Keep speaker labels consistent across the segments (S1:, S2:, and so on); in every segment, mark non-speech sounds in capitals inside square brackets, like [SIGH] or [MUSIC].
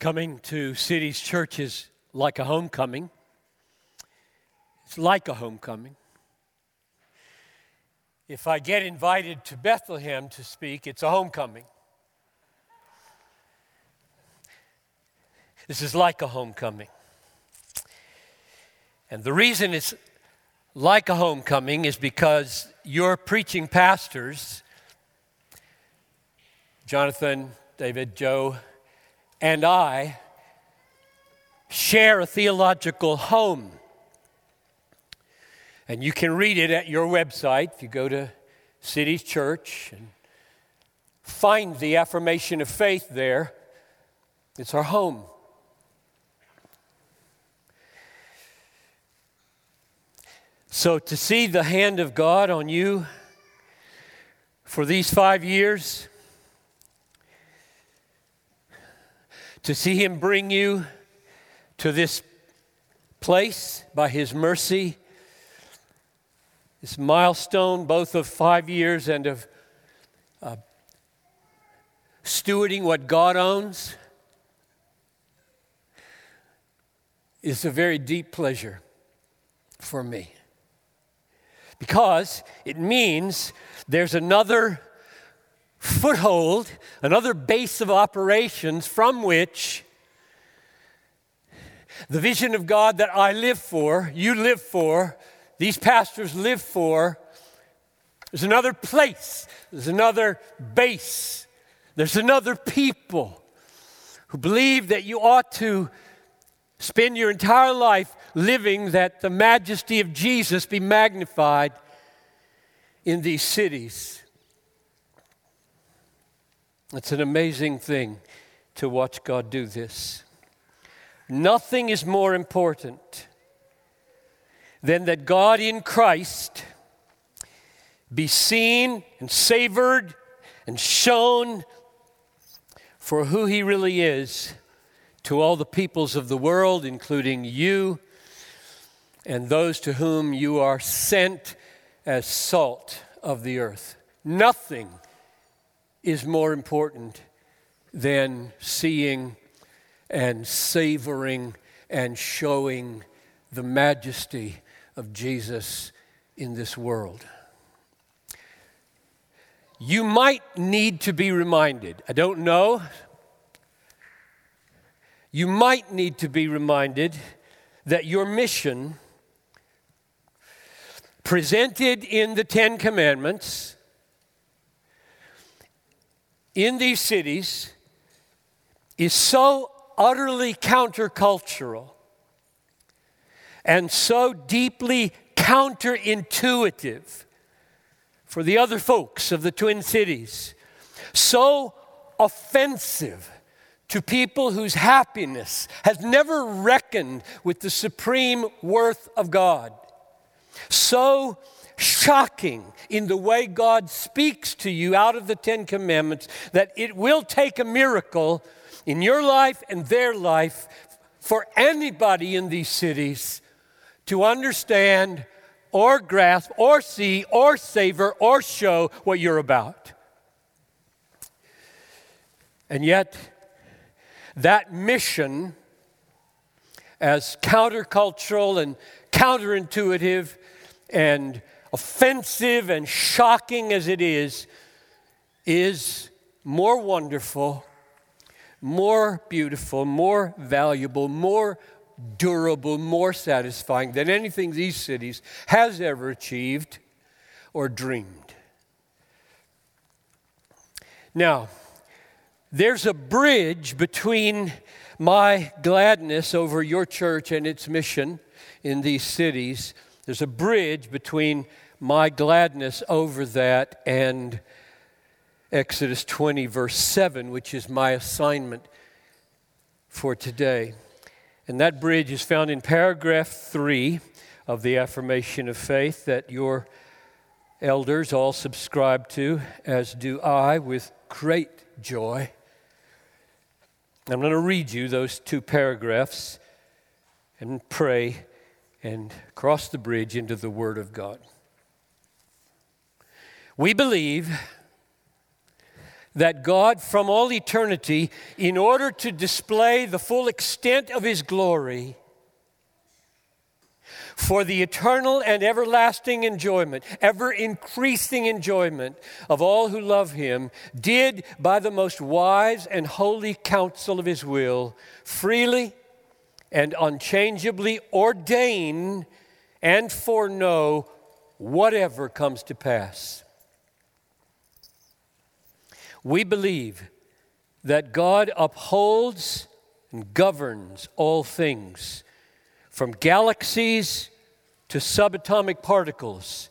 S1: Coming to cities, churches like a homecoming. It's like a homecoming. If I get invited to Bethlehem to speak, it's a homecoming. This is like a homecoming. And the reason it's like a homecoming is because your preaching pastors, Jonathan, David, Joe, and I, share a theological home. And you can read it at your website if you go to Cities Church and find the affirmation of faith there. It's our home. So, to see the hand of God on you for these five years, to see Him bring you to this place by His mercy, this milestone, both of five years and of uh, stewarding what God owns, is a very deep pleasure for me. Because it means there's another foothold, another base of operations from which the vision of God that I live for, you live for, these pastors live for, there's another place, there's another base, there's another people who believe that you ought to spend your entire life living that the majesty of Jesus be magnified in these cities. It's an amazing thing to watch God do this. Nothing is more important than that God in Christ be seen and savored and shown for who He really is to all the peoples of the world, including you and those to whom you are sent as salt of the earth. Nothing is more important than seeing and savoring and showing the majesty of Jesus in this world. You might need to be reminded. I don't know. You might need to be reminded that your mission presented in the Ten Commandments in these cities is so utterly countercultural and so deeply counterintuitive for the other folks of the Twin Cities, so offensive to people whose happiness has never reckoned with the supreme worth of God so shocking in the way God speaks to you out of the Ten Commandments that it will take a miracle in your life and their life for anybody in these cities to understand or grasp or see or savor or show what you're about. And yet, that mission, as countercultural and counterintuitive and offensive and shocking as it is, is more wonderful, more beautiful, more valuable, more durable, more satisfying than anything these cities has ever achieved or dreamed. Now, there's a bridge between my gladness over your church and its mission in these cities there's a bridge between my gladness over that and Exodus 20, verse 7, which is my assignment for today. And that bridge is found in paragraph 3 of the affirmation of faith that your elders all subscribe to, as do I, with great joy. I'm going to read you those two paragraphs and pray and cross the bridge into the Word of God. We believe that God, from all eternity, in order to display the full extent of His glory, for the eternal and everlasting enjoyment, ever increasing enjoyment of all who love Him, did by the most wise and holy counsel of His will freely and unchangeably ordain and foreknow whatever comes to pass. We believe that God upholds and governs all things, from galaxies to subatomic particles,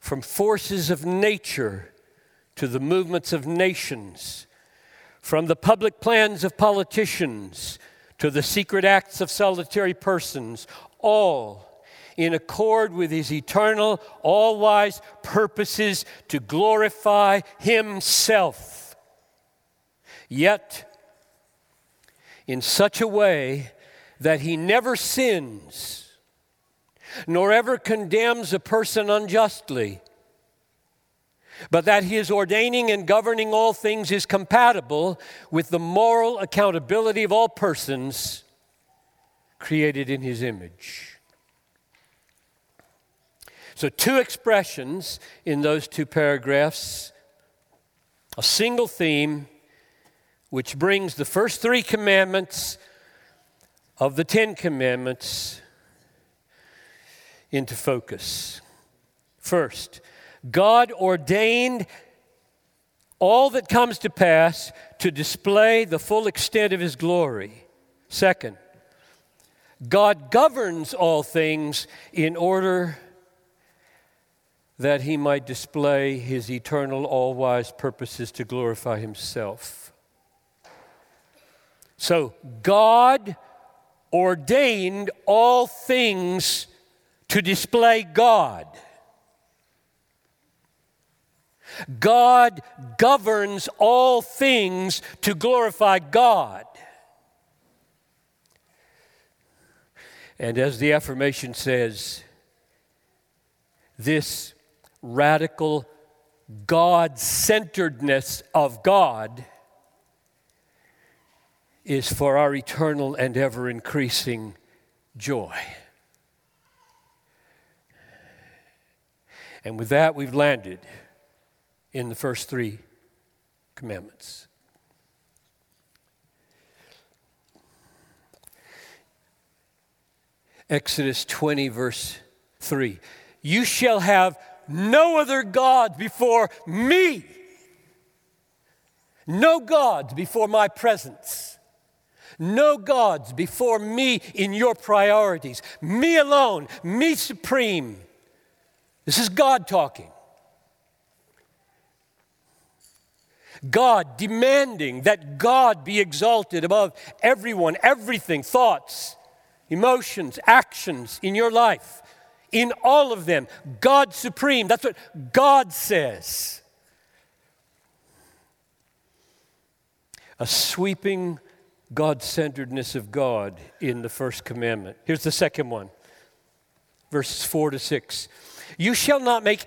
S1: from forces of nature to the movements of nations, from the public plans of politicians to the secret acts of solitary persons, all in accord with his eternal, all wise purposes to glorify himself. Yet, in such a way that he never sins, nor ever condemns a person unjustly, but that his ordaining and governing all things is compatible with the moral accountability of all persons created in his image. So, two expressions in those two paragraphs, a single theme, which brings the first three commandments of the Ten Commandments into focus. First, God ordained all that comes to pass to display the full extent of His glory. Second, God governs all things in order that he might display his eternal, all wise purposes to glorify himself. So, God ordained all things to display God. God governs all things to glorify God. And as the affirmation says, this radical God centeredness of God is for our eternal and ever increasing joy. And with that, we've landed in the first three commandments. Exodus 20, verse 3. You shall have no other God before me. No gods before my presence. No gods before me in your priorities. Me alone, me supreme. This is God talking. God demanding that God be exalted above everyone, everything, thoughts, emotions, actions in your life in all of them. God supreme. That's what God says. A sweeping God centeredness of God in the first commandment. Here's the second one verses 4 to 6. You shall not make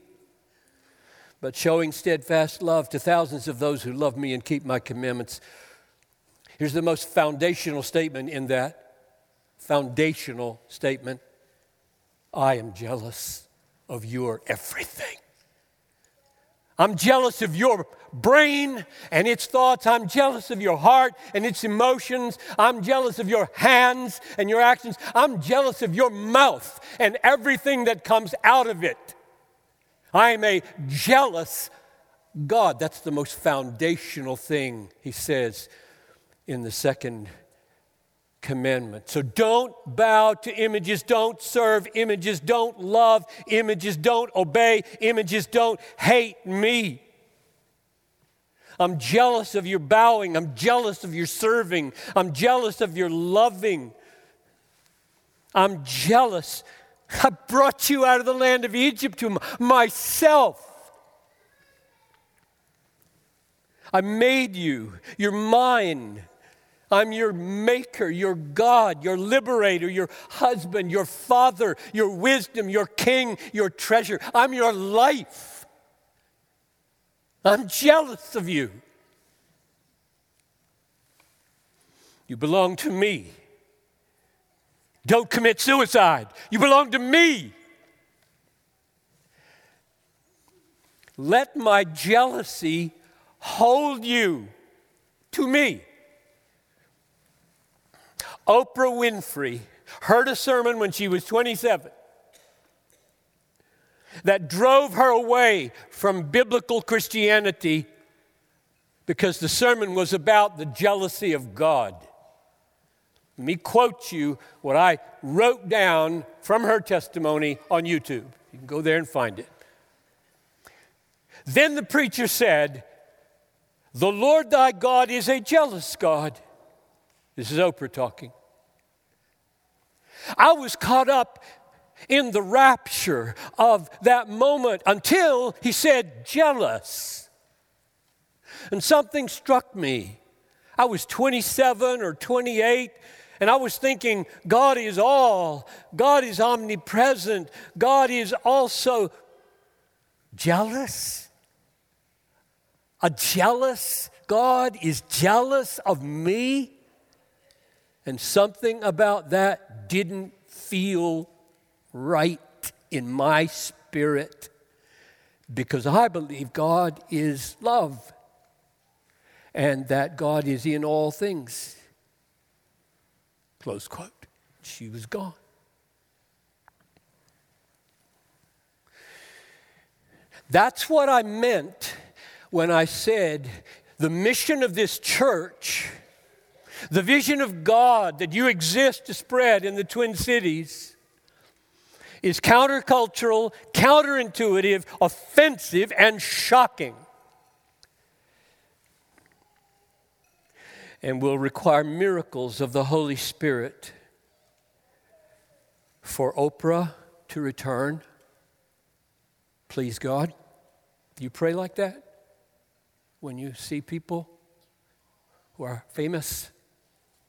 S1: but showing steadfast love to thousands of those who love me and keep my commandments. Here's the most foundational statement in that foundational statement I am jealous of your everything. I'm jealous of your brain and its thoughts. I'm jealous of your heart and its emotions. I'm jealous of your hands and your actions. I'm jealous of your mouth and everything that comes out of it. I'm a jealous God. That's the most foundational thing he says in the second commandment. So don't bow to images, don't serve images, don't love images, don't obey images, don't hate me. I'm jealous of your bowing. I'm jealous of your serving. I'm jealous of your loving. I'm jealous. I brought you out of the land of Egypt to myself. I made you. You're mine. I'm your maker, your God, your liberator, your husband, your father, your wisdom, your king, your treasure. I'm your life. I'm jealous of you. You belong to me. Don't commit suicide. You belong to me. Let my jealousy hold you to me. Oprah Winfrey heard a sermon when she was 27 that drove her away from biblical Christianity because the sermon was about the jealousy of God. Let me quote you what I wrote down from her testimony on YouTube. You can go there and find it. Then the preacher said, The Lord thy God is a jealous God. This is Oprah talking. I was caught up in the rapture of that moment until he said, jealous. And something struck me. I was 27 or 28, and I was thinking, God is all, God is omnipresent, God is also jealous. A jealous God is jealous of me. And something about that didn't feel right in my spirit because I believe God is love and that God is in all things. Close quote. She was gone. That's what I meant when I said the mission of this church the vision of God that you exist to spread in the Twin Cities is countercultural, counterintuitive, offensive, and shocking. And will require miracles of the Holy Spirit for Oprah to return. Please, God. You pray like that when you see people who are famous?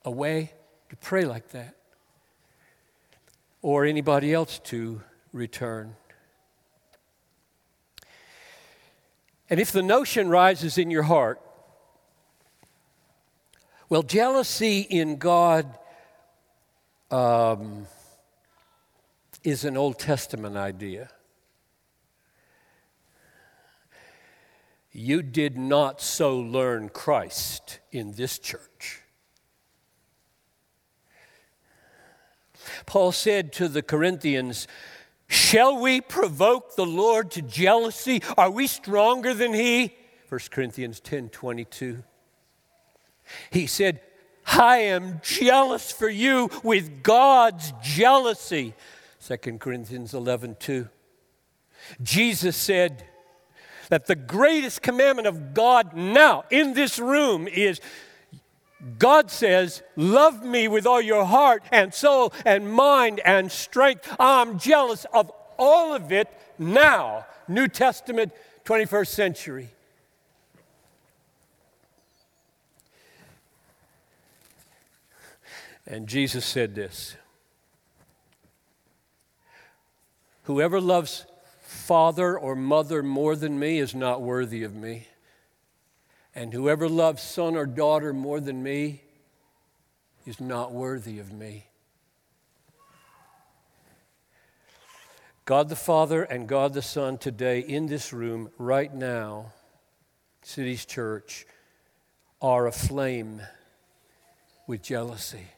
S1: a way to pray like that or anybody else to return. And if the notion rises in your heart, well, jealousy in God um, is an Old Testament idea. You did not so learn Christ in this church. Paul said to the Corinthians, Shall we provoke the Lord to jealousy? Are we stronger than he? 1 Corinthians 10 22. He said, I am jealous for you with God's jealousy. 2 Corinthians 11 2. Jesus said that the greatest commandment of God now in this room is God says, Love me with all your heart and soul and mind and strength. I'm jealous of all of it now. New Testament, 21st century. And Jesus said this Whoever loves father or mother more than me is not worthy of me. And whoever loves son or daughter more than me is not worthy of me. God the Father and God the Son today in this room, right now, Cities Church, are aflame with jealousy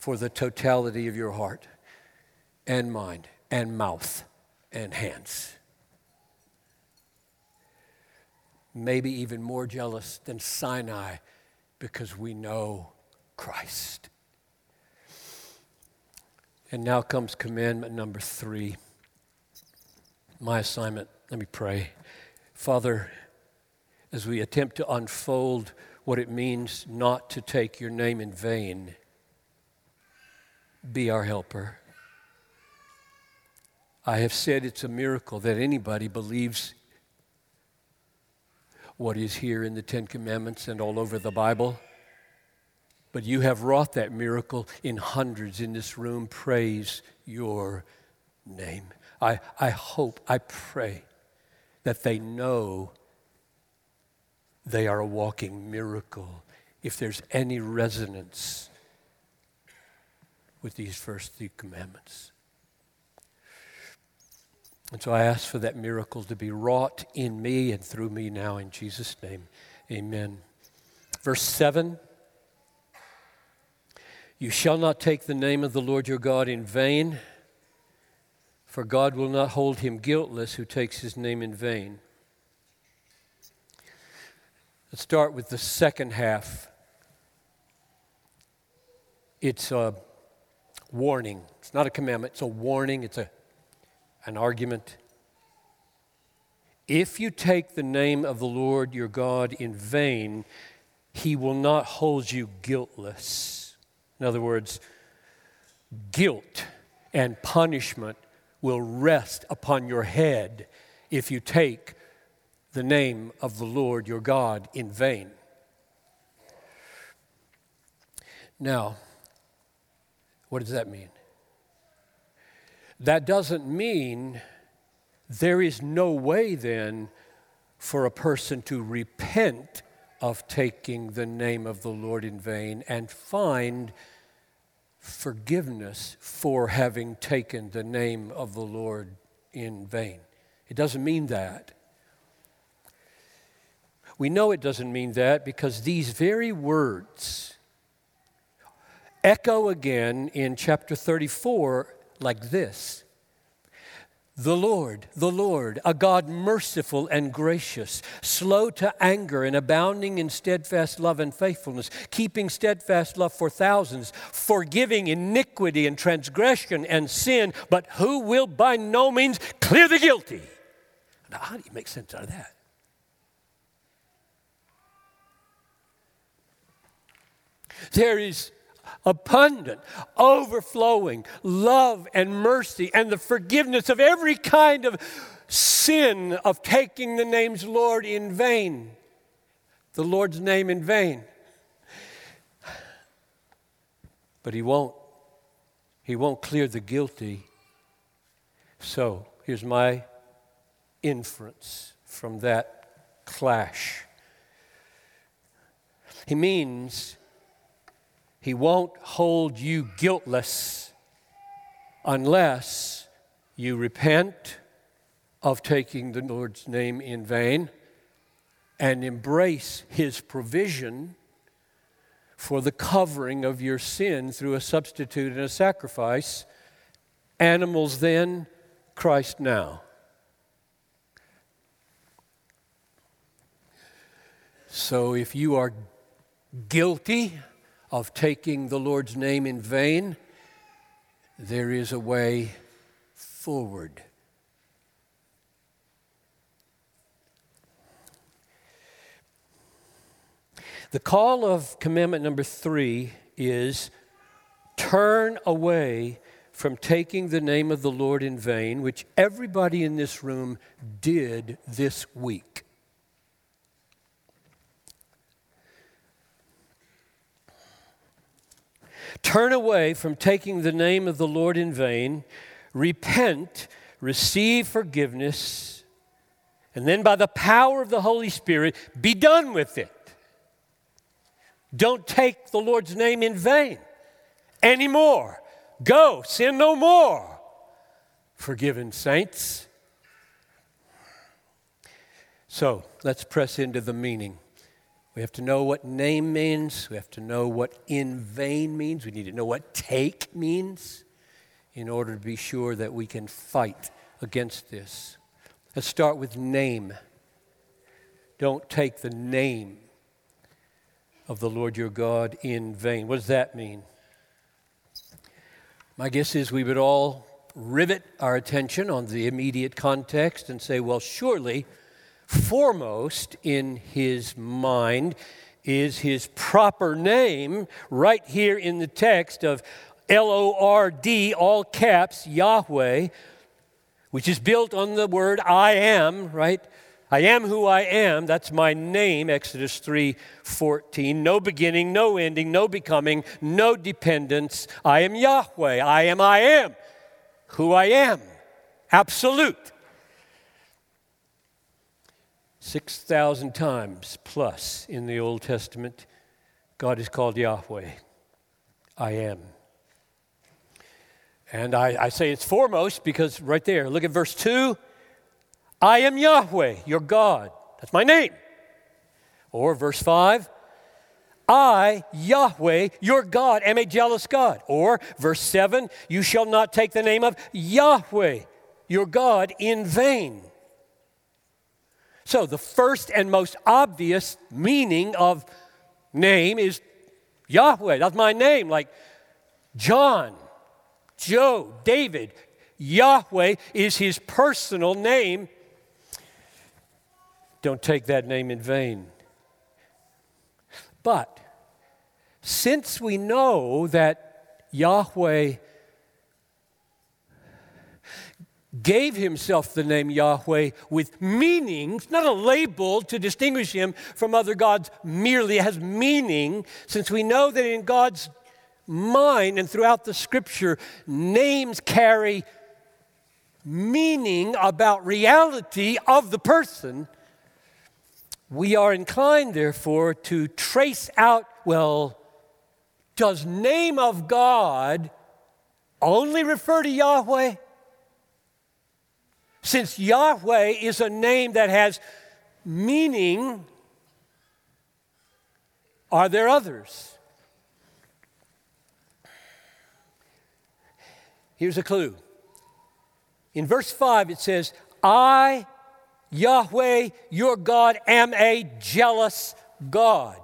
S1: for the totality of your heart and mind and mouth and hands maybe even more jealous than Sinai because we know Christ. And now comes commandment number three. My assignment, let me pray. Father, as we attempt to unfold what it means not to take your name in vain. Be our helper. I have said it's a miracle that anybody believes what is here in the Ten Commandments and all over the Bible. But you have wrought that miracle in hundreds in this room. Praise your name. I, I hope, I pray that they know they are a walking miracle if there's any resonance with these first three commandments. And so I ask for that miracle to be wrought in me and through me now in Jesus' name. Amen. Verse 7 You shall not take the name of the Lord your God in vain, for God will not hold him guiltless who takes his name in vain. Let's start with the second half. It's a warning. It's not a commandment, it's a warning, it's a an argument. If you take the name of the Lord your God in vain, he will not hold you guiltless. In other words, guilt and punishment will rest upon your head if you take the name of the Lord your God in vain. Now, what does that mean? That doesn't mean there is no way then for a person to repent of taking the name of the Lord in vain and find forgiveness for having taken the name of the Lord in vain. It doesn't mean that. We know it doesn't mean that because these very words echo again in chapter 34 like this The Lord, the Lord, a God merciful and gracious, slow to anger and abounding in steadfast love and faithfulness, keeping steadfast love for thousands, forgiving iniquity and transgression and sin, but who will by no means clear the guilty. Now, how do you make sense out of that? There is abundant, overflowing love and mercy and the forgiveness of every kind of sin of taking the name's Lord in vain, the Lord's name in vain. But he won't. He won't clear the guilty. So here's my inference from that clash. He means he won't hold you guiltless unless you repent of taking the Lord's name in vain and embrace His provision for the covering of your sin through a substitute and a sacrifice. Animals then, Christ now. So if you are guilty, of taking the Lord's name in vain, there is a way forward. The call of commandment number three is turn away from taking the name of the Lord in vain, which everybody in this room did this week. Turn away from taking the name of the Lord in vain, repent, receive forgiveness, and then by the power of the Holy Spirit, be done with it. Don't take the Lord's name in vain anymore. Go, sin no more. Forgiven saints. So let's press into the meaning. We have to know what name means. We have to know what in vain means. We need to know what take means in order to be sure that we can fight against this. Let's start with name. Don't take the name of the Lord your God in vain. What does that mean? My guess is we would all rivet our attention on the immediate context and say, well, surely foremost in his mind is his proper name right here in the text of L O R D, all caps, Yahweh, which is built on the word I am, right? I am who I am. That's my name, Exodus 3 14. No beginning, no ending, no becoming, no dependence. I am Yahweh. I am, I am who I am. Absolute. 6,000 times plus in the Old Testament, God is called Yahweh. I am. And I, I, say it's foremost because right there, look at verse 2 I am Yahweh, your God. That's my name. Or verse 5 I, Yahweh, your God, am a jealous God. Or verse 7 You shall not take the name of Yahweh, your God, in vain. So, the first and most obvious meaning of name is Yahweh. That's my name, like John, Joe, David. Yahweh is his personal name. Don't take that name in vain. But since we know that Yahweh gave himself the name Yahweh with meanings, not a label to distinguish him from other gods, merely has meaning, since we know that in God's mind and throughout the scripture, names carry meaning about reality of the person, we are inclined, therefore, to trace out well, does name of God only refer to Yahweh? Since Yahweh is a name that has meaning, are there others? Here's a clue. In verse 5, it says, I, Yahweh, your God, am a jealous God.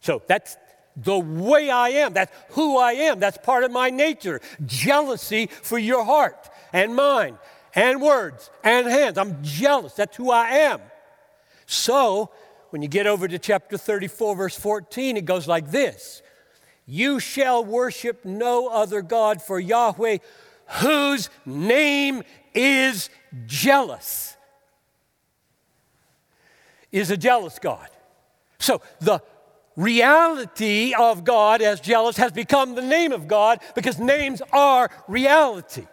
S1: So that's the way I am. That's who I am. That's part of my nature. Jealousy for your heart and mind and words and hands. I'm jealous. That's who I am. So, when you get over to chapter 34, verse 14, it goes like this You shall worship no other God, for Yahweh, whose name is jealous, is a jealous God. So, the reality of God as jealous has become the name of God because names are reality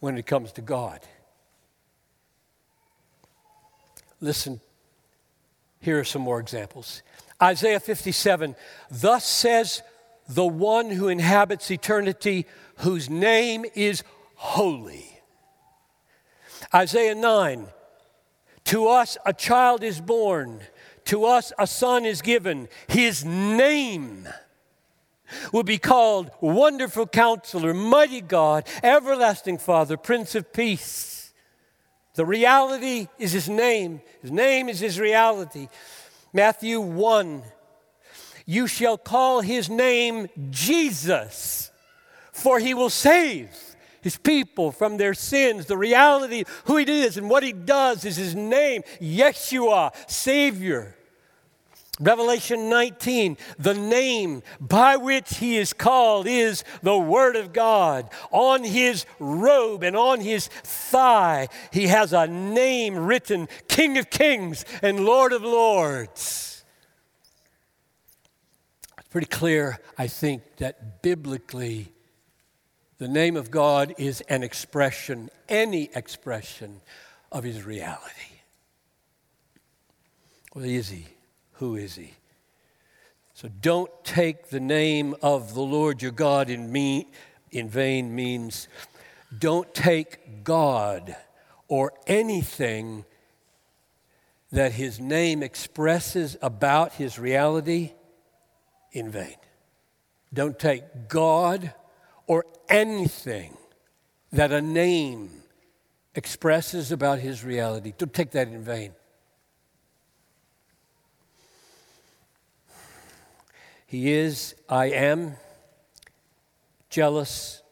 S1: when it comes to God. Listen, here are some more examples. Isaiah 57 Thus says the one who inhabits eternity, whose name is holy. Isaiah 9 To us a child is born, to us a son is given, his name will be called Wonderful Counselor, Mighty God, Everlasting Father, Prince of Peace. The reality is His name. His name is His reality. Matthew 1 You shall call His name Jesus, for He will save his people from their sins. The reality who he is and what he does is his name, Yeshua, Savior. Revelation 19, the name by which he is called is the Word of God. On his robe and on his thigh, he has a name written King of Kings and Lord of Lords. It's pretty clear, I think, that biblically the name of God is an expression, any expression of his reality. Well, is he? Who is he? So don't take the name of the Lord your God in, me, in vain means don't take God or anything that his name expresses about his reality in vain. Don't take God or anything that a name expresses about his reality. Don't take that in vain. He is, I am, jealous,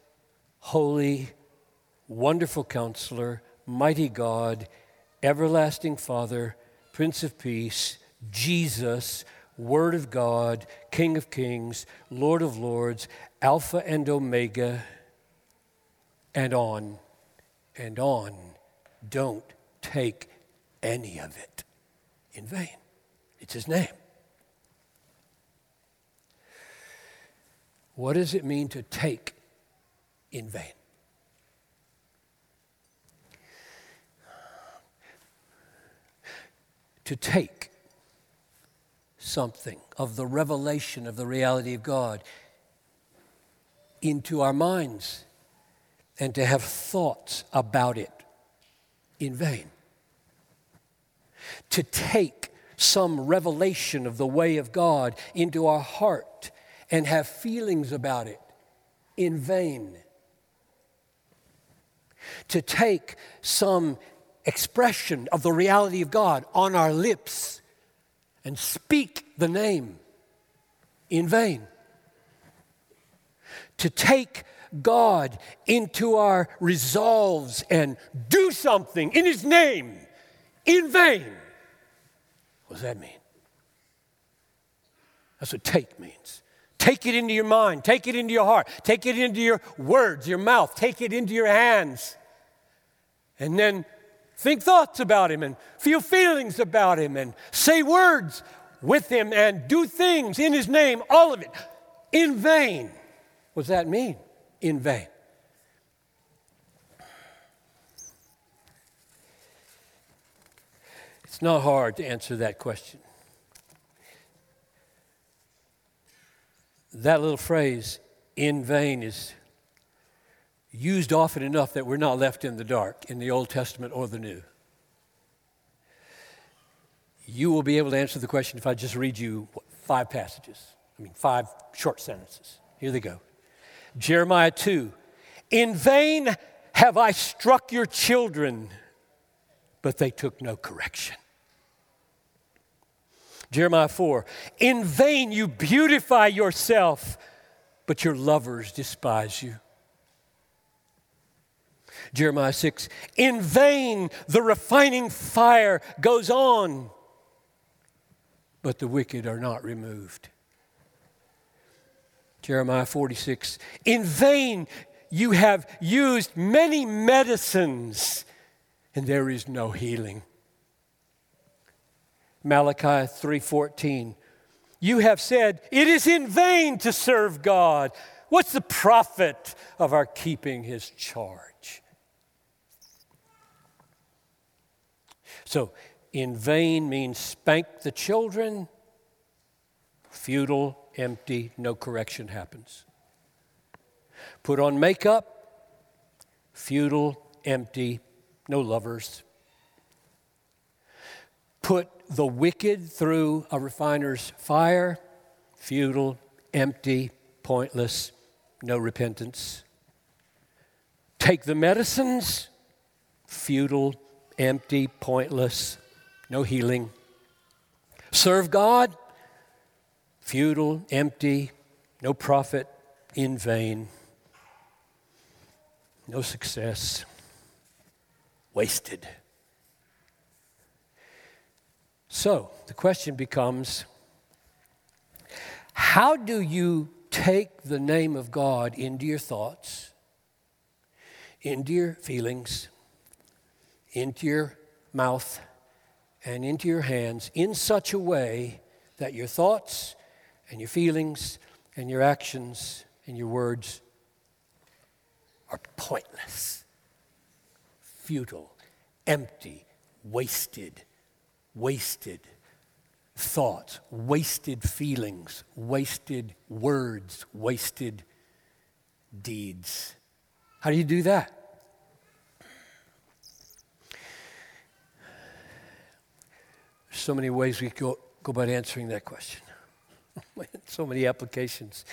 S1: holy, wonderful counselor, mighty God, everlasting Father, Prince of Peace, Jesus, Word of God, King of Kings, Lord of Lords, Alpha and Omega, and on and on. Don't take any of it in vain. It's His name. What does it mean to take in vain? To take something of the revelation of the reality of God into our minds and to have thoughts about it in vain. To take some revelation of the way of God into our heart and have feelings about it in vain. To take some expression of the reality of God on our lips and speak the name in vain. To take God into our resolves and do something in His name in vain. What does that mean? That's what take means. Take it into your mind, take it into your heart, take it into your words, your mouth, take it into your hands. And then think thoughts about him and feel feelings about him and say words with him and do things in his name, all of it in vain. What does that mean? In vain. It's not hard to answer that question. That little phrase, in vain, is used often enough that we're not left in the dark in the Old Testament or the New. You will be able to answer the question if I just read you five passages. I mean, five short sentences. Here they go Jeremiah 2 In vain have I struck your children, but they took no correction. Jeremiah 4 In vain you beautify yourself, but your lovers despise you. Jeremiah 6 In vain the refining fire goes on, but the wicked are not removed. Jeremiah 46 In vain you have used many medicines, and there is no healing. Malachi 3:14. You have said, "It is in vain to serve God. What's the profit of our keeping his charge?" So, in vain means spank the children, futile, empty, no correction happens. Put on makeup, futile, empty, no lovers. Put the wicked through a refiner's fire, futile, empty, pointless, no repentance. Take the medicines, futile, empty, pointless, no healing. Serve God, futile, empty, no profit, in vain, no success, wasted. So the question becomes how do you take the name of God into your thoughts, into your feelings, into your mouth, and into your hands in such a way that your thoughts and your feelings and your actions and your words are pointless, futile, empty, wasted, wasted thoughts, wasted feelings, wasted words, wasted deeds. How do you do that? There's so many ways we go, go about answering that question. [LAUGHS] so many applications.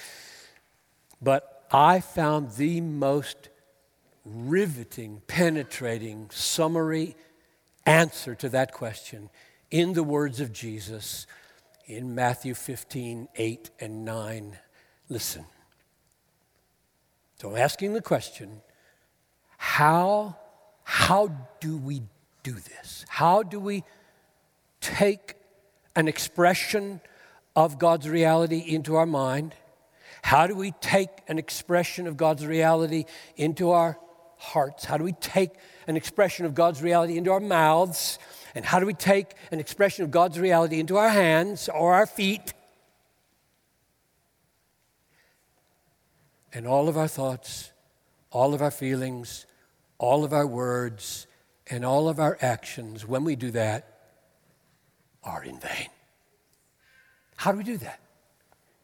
S1: But I found the most riveting, penetrating, summary answer to that question in the words of Jesus in Matthew 15, 8 and 9. Listen. So I'm asking the question how how do we do this? How do we take an expression of God's reality into our mind? How do we take an expression of God's reality into our hearts? How do we take an expression of God's reality into our mouths? And how do we take an expression of God's reality into our hands or our feet? And all of our thoughts, all of our feelings, all of our words, and all of our actions, when we do that, are in vain. How do we do that?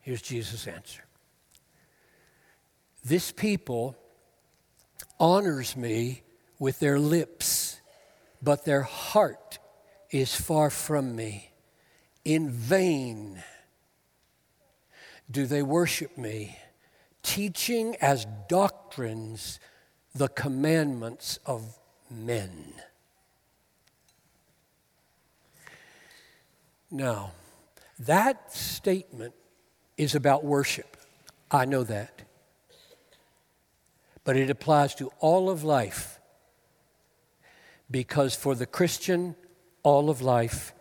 S1: Here's Jesus' answer. This people honors me with their lips, but their heart is far from me. In vain do they worship me, teaching as doctrines the commandments of men. Now, that statement is about worship. I know that. But it applies to all of life because for the Christian, all of life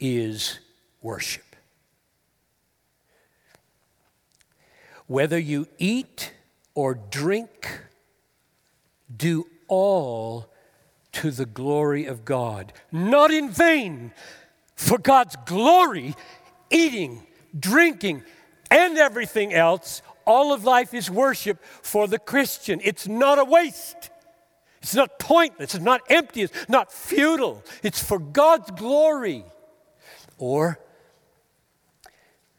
S1: is worship. Whether you eat or drink, do all to the glory of God, not in vain, for God's glory, eating, drinking, and everything else, all of life is worship for the Christian. It's not a waste. It's not pointless. It's not empty. It's not futile. It's for God's glory. Or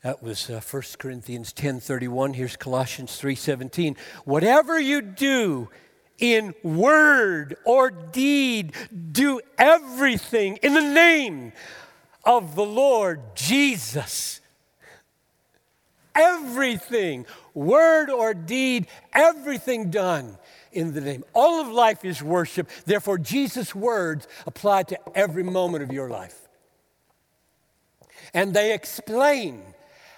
S1: that was uh, 1 Corinthians 10:31. Here's Colossians 3:17. Whatever you do in word or deed, do everything in the name of the Lord Jesus. Everything, word or deed, everything done in the name. All of life is worship. Therefore, Jesus' words apply to every moment of your life. And they explain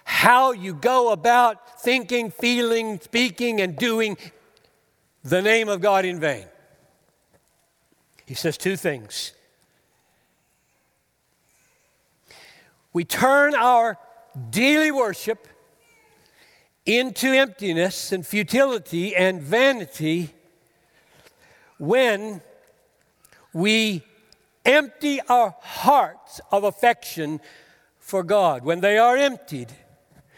S1: how you go about thinking, feeling, speaking, and doing the name of God in vain. He says two things. We turn our daily worship into emptiness and futility and vanity when we empty our hearts of affection for God, when they are emptied.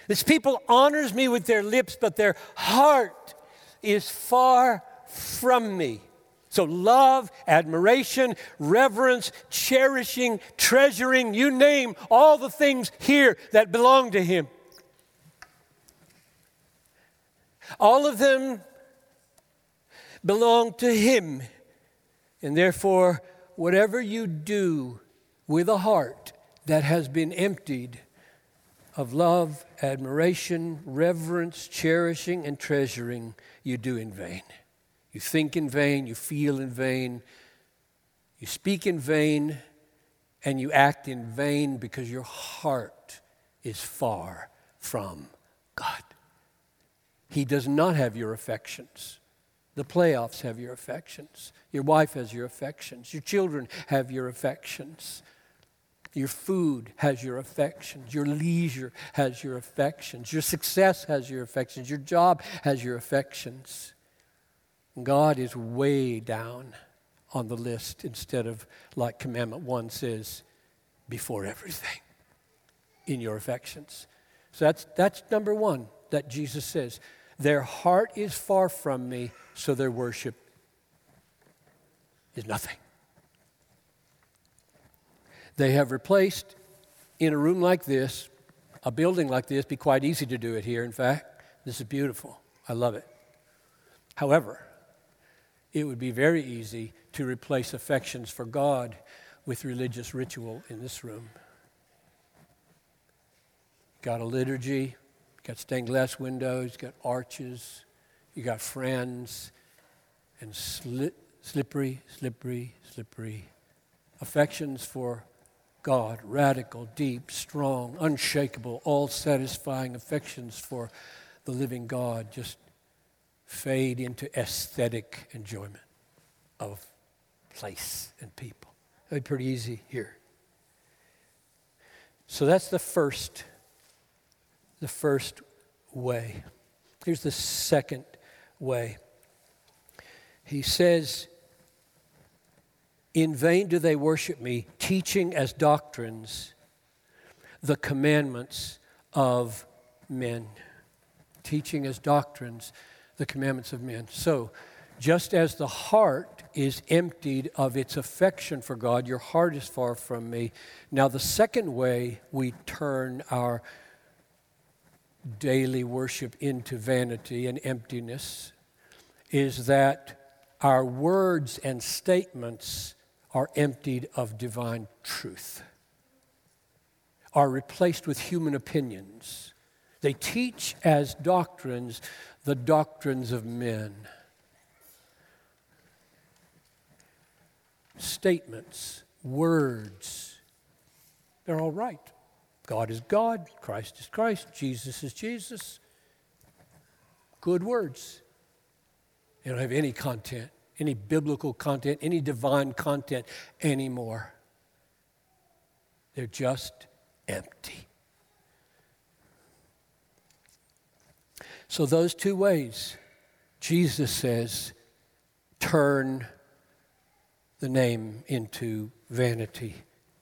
S1: This people honors me with their lips, but their heart is far from me. So, love, admiration, reverence, cherishing, treasuring, you name all the things here that belong to Him. All of them belong to Him. And therefore, whatever you do with a heart that has been emptied of love, admiration, reverence, cherishing, and treasuring, you do in vain. You think in vain, you feel in vain, you speak in vain, and you act in vain because your heart is far from God. He does not have your affections. The playoffs have your affections. Your wife has your affections. Your children have your affections. Your food has your affections. Your leisure has your affections. Your success has your affections. Your job has your affections. God is way down on the list instead of, like Commandment 1 says, before everything in your affections. So that's, that's number one that Jesus says. Their heart is far from me, so their worship is nothing. They have replaced, in a room like this, a building like this, be quite easy to do it here, in fact. This is beautiful. I love it. However, it would be very easy to replace affections for God with religious ritual in this room. Got a liturgy, got stained glass windows, you got arches, you got friends, and sli- slippery, slippery, slippery affections for God, radical, deep, strong, unshakable, all satisfying affections for the living God just fade into aesthetic enjoyment of place and people. That'd be pretty easy here. So that's the first, the first way. Here's the second way. He says, In vain do they worship me, teaching as doctrines the commandments of men. Teaching as doctrines the commandments of men. So, just as the heart is emptied of its affection for God, your heart is far from me. Now, the second way we turn our daily worship into vanity and emptiness is that our words and statements are emptied of divine truth, are replaced with human opinions. They teach as doctrines the doctrines of men. Statements, words, they're all right. God is God, Christ is Christ, Jesus is Jesus. Good words. They don't have any content, any biblical content, any divine content anymore. They're just empty. So, those two ways, Jesus says, turn the name into vanity,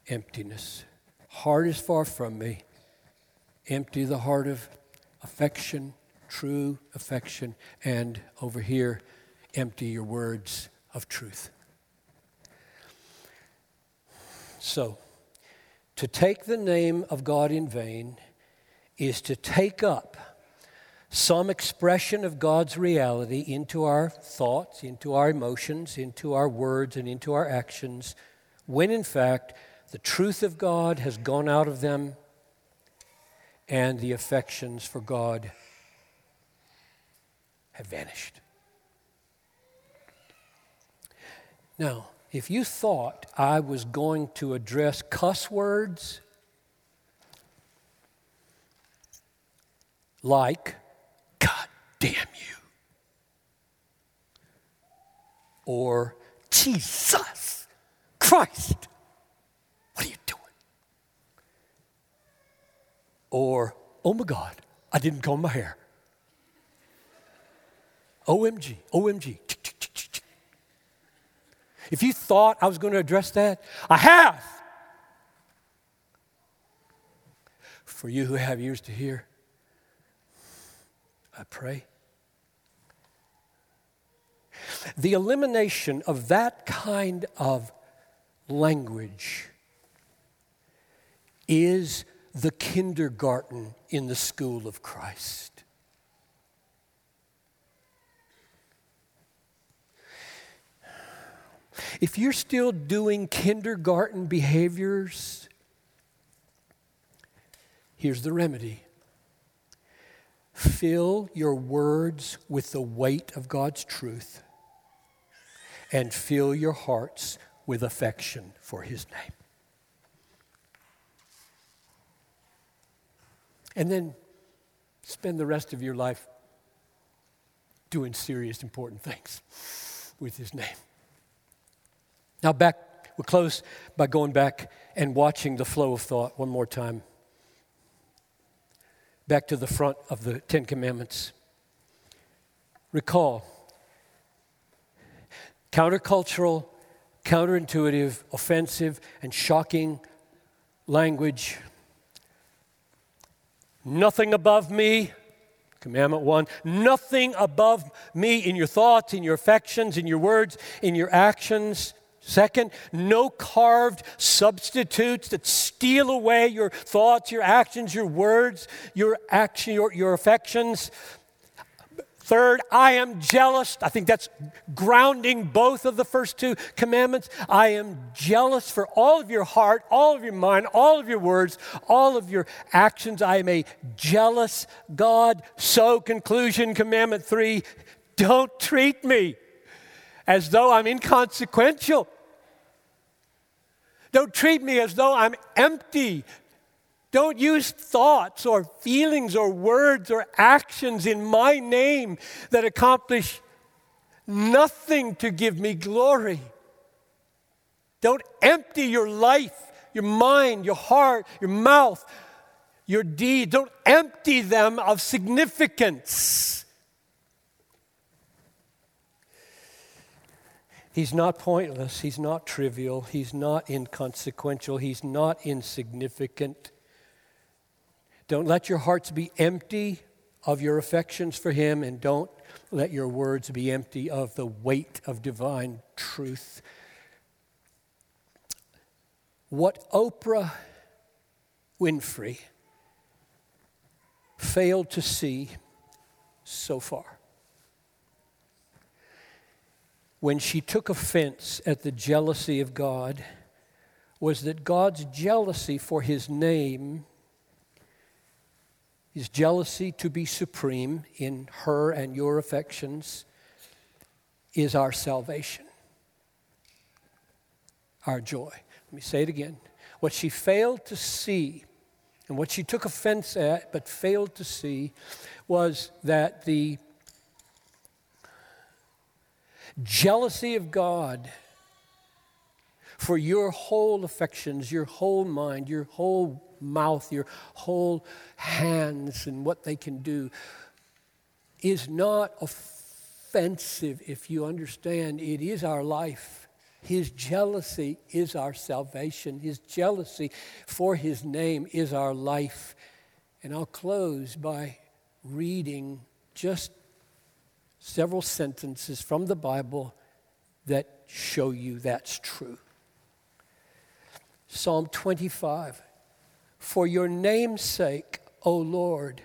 S1: emptiness. Heart is far from me. Empty the heart of affection, true affection, and over here, empty your words of truth. So, to take the name of God in vain is to take up some expression of God's reality into our thoughts, into our emotions, into our words, and into our actions, when in fact the truth of God has gone out of them and the affections for God have vanished. Now, if you thought I was going to address cuss words like, God damn you, or Jesus Christ, what are you doing? Or, oh my God, I didn't comb my hair. OMG, OMG. If you thought I was going to address that, I have. For you who have ears to hear, I pray. The elimination of that kind of language is the kindergarten in the school of Christ. If you're still doing kindergarten behaviors, here's the remedy fill your words with the weight of God's truth and fill your hearts with affection for His name. And then spend the rest of your life doing serious, important things with His name. Now, back, we'll close by going back and watching the flow of thought one more time. Back to the front of the Ten Commandments. Recall countercultural, counterintuitive, offensive, and shocking language. Nothing above me. Commandment one, nothing above me in your thoughts, in your affections, in your words, in your actions. Second, no carved substitutes that steal away your thoughts, your actions, your words, your action, your, your affections. Third, I am jealous. I think that's grounding both of the first two commandments. I am jealous for all of your heart, all of your mind, all of your words, all of your actions. I am a jealous God. So, conclusion, commandment three don't treat me as though I'm inconsequential. Don't treat me as though I'm empty. Don't use thoughts or feelings or words or actions in my name that accomplish nothing to give me glory. Don't empty your life, your mind, your heart, your mouth, your deed. Don't empty them of significance. He's not pointless. He's not trivial. He's not inconsequential. He's not insignificant. Don't let your hearts be empty of your affections for Him, and don't let your words be empty of the weight of divine truth. What Oprah Winfrey failed to see so far when she took offense at the jealousy of God was that God's jealousy for his name, his jealousy to be supreme in her and your affections, is our salvation, our joy. Let me say it again. What she failed to see, and what she took offense at but failed to see, was that the jealousy of God for your whole affections, your whole mind, your whole mouth, your whole hands, and what they can do is not offensive if you understand it is our life. His jealousy is our salvation. His jealousy for His name is our life. And I'll close by reading just several sentences from the Bible that show you that's true. Psalm 25 For your name's sake, O Lord,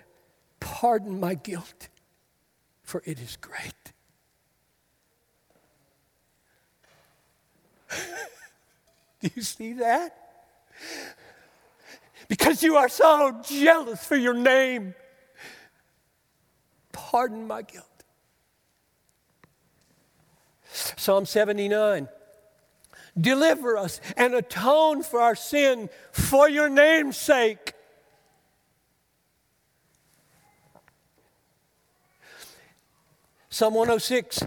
S1: pardon my guilt, for it is great. [LAUGHS] Do you see that? Because you are so jealous for your name. Pardon my guilt. Psalm 79 Deliver us and atone for our sin for your name's sake. Psalm 106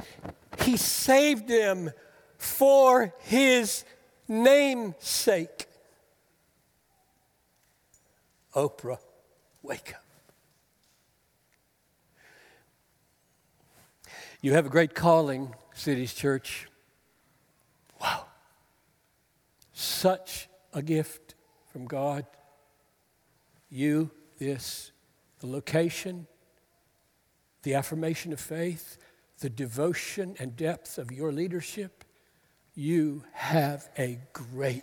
S1: He saved them for his name's sake. Oprah, wake up. You have a great calling, Cities Church. Such a gift from God. You, this, the location, the affirmation of faith, the devotion and depth of your leadership, you have a great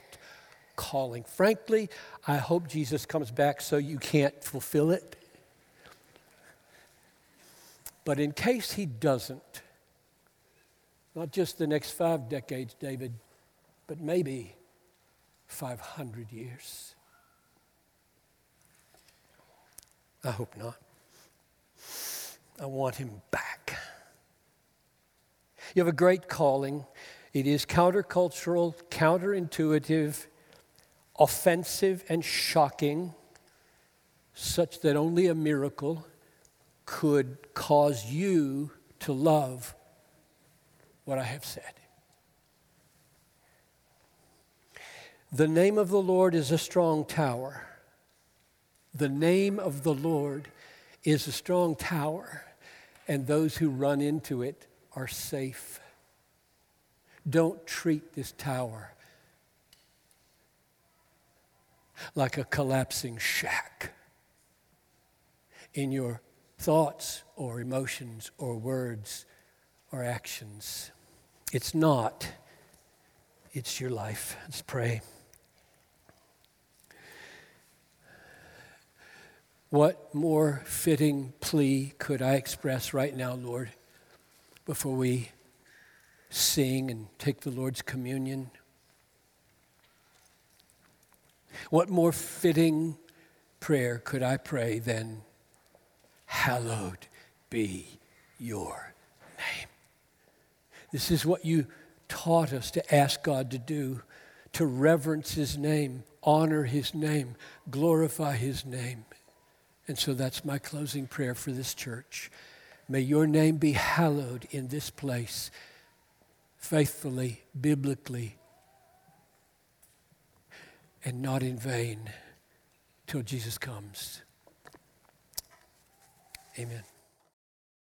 S1: calling. Frankly, I hope Jesus comes back so you can't fulfill it. But in case he doesn't, not just the next five decades, David, but maybe 500 years. I hope not. I want him back. You have a great calling. It is countercultural, counterintuitive, offensive, and shocking, such that only a miracle could cause you to love what I have said. The name of the Lord is a strong tower. The name of the Lord is a strong tower, and those who run into it are safe. Don't treat this tower like a collapsing shack in your thoughts or emotions or words or actions. It's not, it's your life. Let's pray. What more fitting plea could I express right now, Lord, before we sing and take the Lord's communion. What more fitting prayer could I pray than, Hallowed be your name? This is what you taught us to ask God to do to reverence His name, honor His name, glorify His name. And so that's my closing prayer for this church. May your name be hallowed in this place faithfully, biblically, and not in vain till Jesus comes. Amen.